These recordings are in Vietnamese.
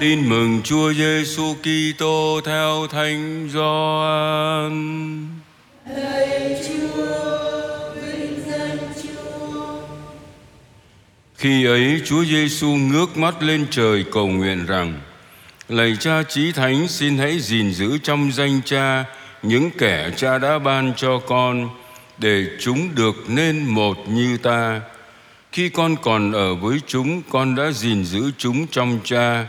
Tin mừng Chúa Giêsu Kitô theo Thánh Gioan. Lạy Chúa, vinh danh Chúa. Khi ấy Chúa Giêsu ngước mắt lên trời cầu nguyện rằng: Lạy Cha Chí Thánh, xin hãy gìn giữ trong danh Cha những kẻ Cha đã ban cho con để chúng được nên một như ta. Khi con còn ở với chúng, con đã gìn giữ chúng trong Cha.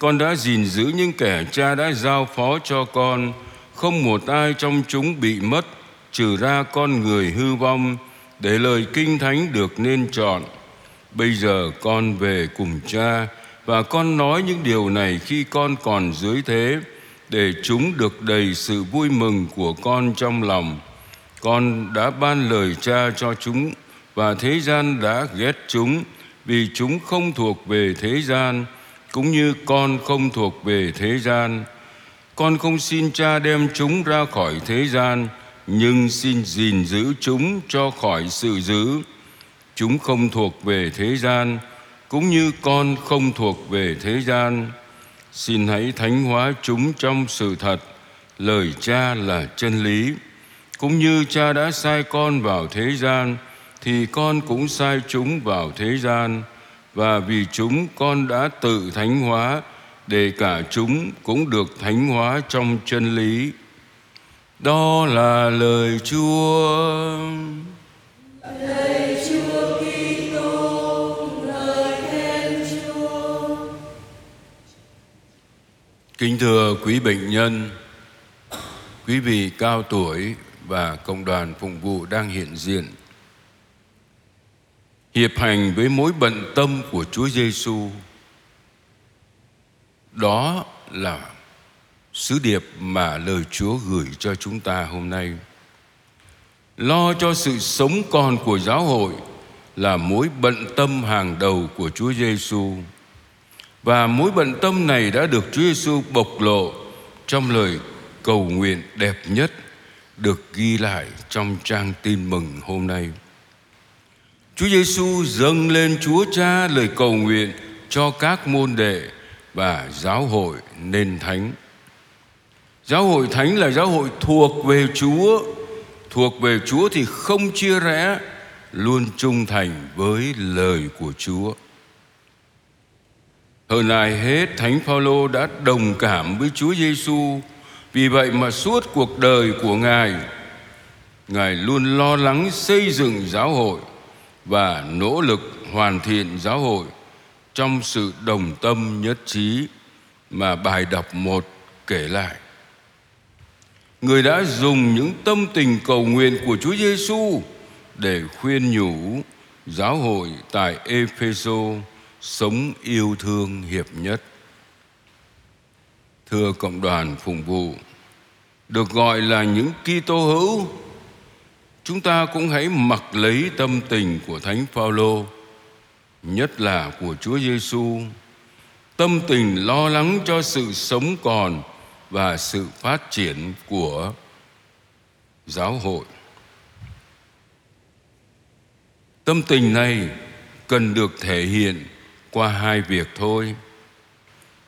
Con đã gìn giữ những kẻ Cha đã giao phó cho con, không một ai trong chúng bị mất, trừ ra con người hư vong, để lời kinh thánh được nên chọn. Bây giờ con về cùng Cha và con nói những điều này khi con còn dưới thế để chúng được đầy sự vui mừng của con trong lòng. Con đã ban lời Cha cho chúng và thế gian đã ghét chúng vì chúng không thuộc về thế gian cũng như con không thuộc về thế gian. Con không xin Cha đem chúng ra khỏi thế gian nhưng xin gìn giữ chúng cho khỏi sự dữ. Chúng không thuộc về thế gian cũng như con không thuộc về thế gian. Xin hãy thánh hóa chúng trong sự thật, lời Cha là chân lý. Cũng như Cha đã sai con vào thế gian, thì con cũng sai chúng vào thế gian. Và vì chúng con đã tự thánh hóa, để cả chúng cũng được thánh hóa trong chân lý. Đó là lời Chúa. lời Chúa Kitô, lời khen Chúa. Kính thưa quý bệnh nhân, quý vị cao tuổi và công đoàn phụng vụ đang hiện diện. Hiệp hành với mối bận tâm của Chúa Giêsu. Đó là sứ điệp mà lời Chúa gửi cho chúng ta hôm nay. Lo cho sự sống còn của giáo hội là mối bận tâm hàng đầu của Chúa Giêsu. Và mối bận tâm này đã được Chúa Giêsu bộc lộ trong lời cầu nguyện đẹp nhất được ghi lại trong trang tin mừng hôm nay. Chúa Giêsu dâng lên Chúa Cha lời cầu nguyện cho các môn đệ và giáo hội nên thánh. Giáo hội thánh là giáo hội thuộc về Chúa, thuộc về Chúa thì không chia rẽ, luôn trung thành với lời của Chúa. Hơn ai hết, Thánh Phaolô đã đồng cảm với Chúa Giêsu. Vì vậy mà suốt cuộc đời của Ngài, Ngài luôn lo lắng xây dựng giáo hội và nỗ lực hoàn thiện giáo hội trong sự đồng tâm nhất trí mà bài đọc một kể lại. Người đã dùng những tâm tình cầu nguyện của Chúa Giêsu để khuyên nhủ giáo hội tại Epheso sống yêu thương hiệp nhất. Thưa cộng đoàn phụng vụ, được gọi là những Kitô hữu, chúng ta cũng hãy mặc lấy tâm tình của Thánh Phaolô, nhất là của Chúa Giêsu, tâm tình lo lắng cho sự sống còn và sự phát triển của giáo hội. Tâm tình này cần được thể hiện qua hai việc thôi.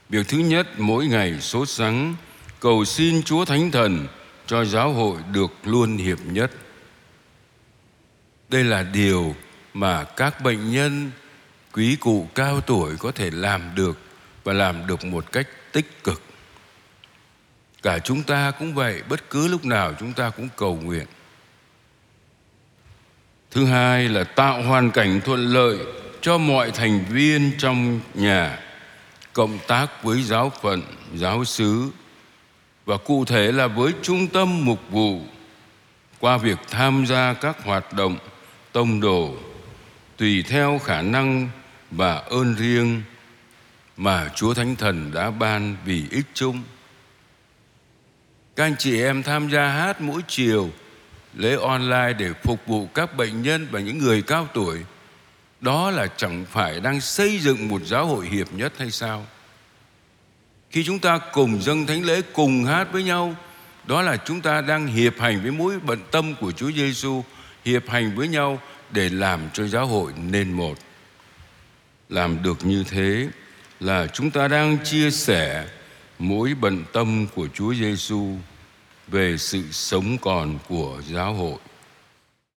Việc thứ nhất, mỗi ngày sốt sắng cầu xin Chúa Thánh Thần cho giáo hội được luôn hiệp nhất. Đây là điều mà các bệnh nhân, quý cụ cao tuổi có thể làm được và làm được một cách tích cực. Cả chúng ta cũng vậy, bất cứ lúc nào chúng ta cũng cầu nguyện. Thứ hai là tạo hoàn cảnh thuận lợi cho mọi thành viên trong nhà cộng tác với giáo phận, giáo xứ và cụ thể là với trung tâm mục vụ qua việc tham gia các hoạt động tông đồ, tùy theo khả năng và ơn riêng mà Chúa Thánh Thần đã ban vì ích chung. Các anh chị em tham gia hát mỗi chiều, lễ online để phục vụ các bệnh nhân và những người cao tuổi, đó là chẳng phải đang xây dựng một giáo hội hiệp nhất hay sao khi chúng ta cùng dâng thánh lễ, cùng hát với nhau, đó là chúng ta đang hiệp hành với mối bận tâm của Chúa Giêsu hiệp hành với nhau để làm cho giáo hội nên một làm được như thế là chúng ta đang chia sẻ mối bận tâm của Chúa Giêsu về sự sống còn của giáo hội.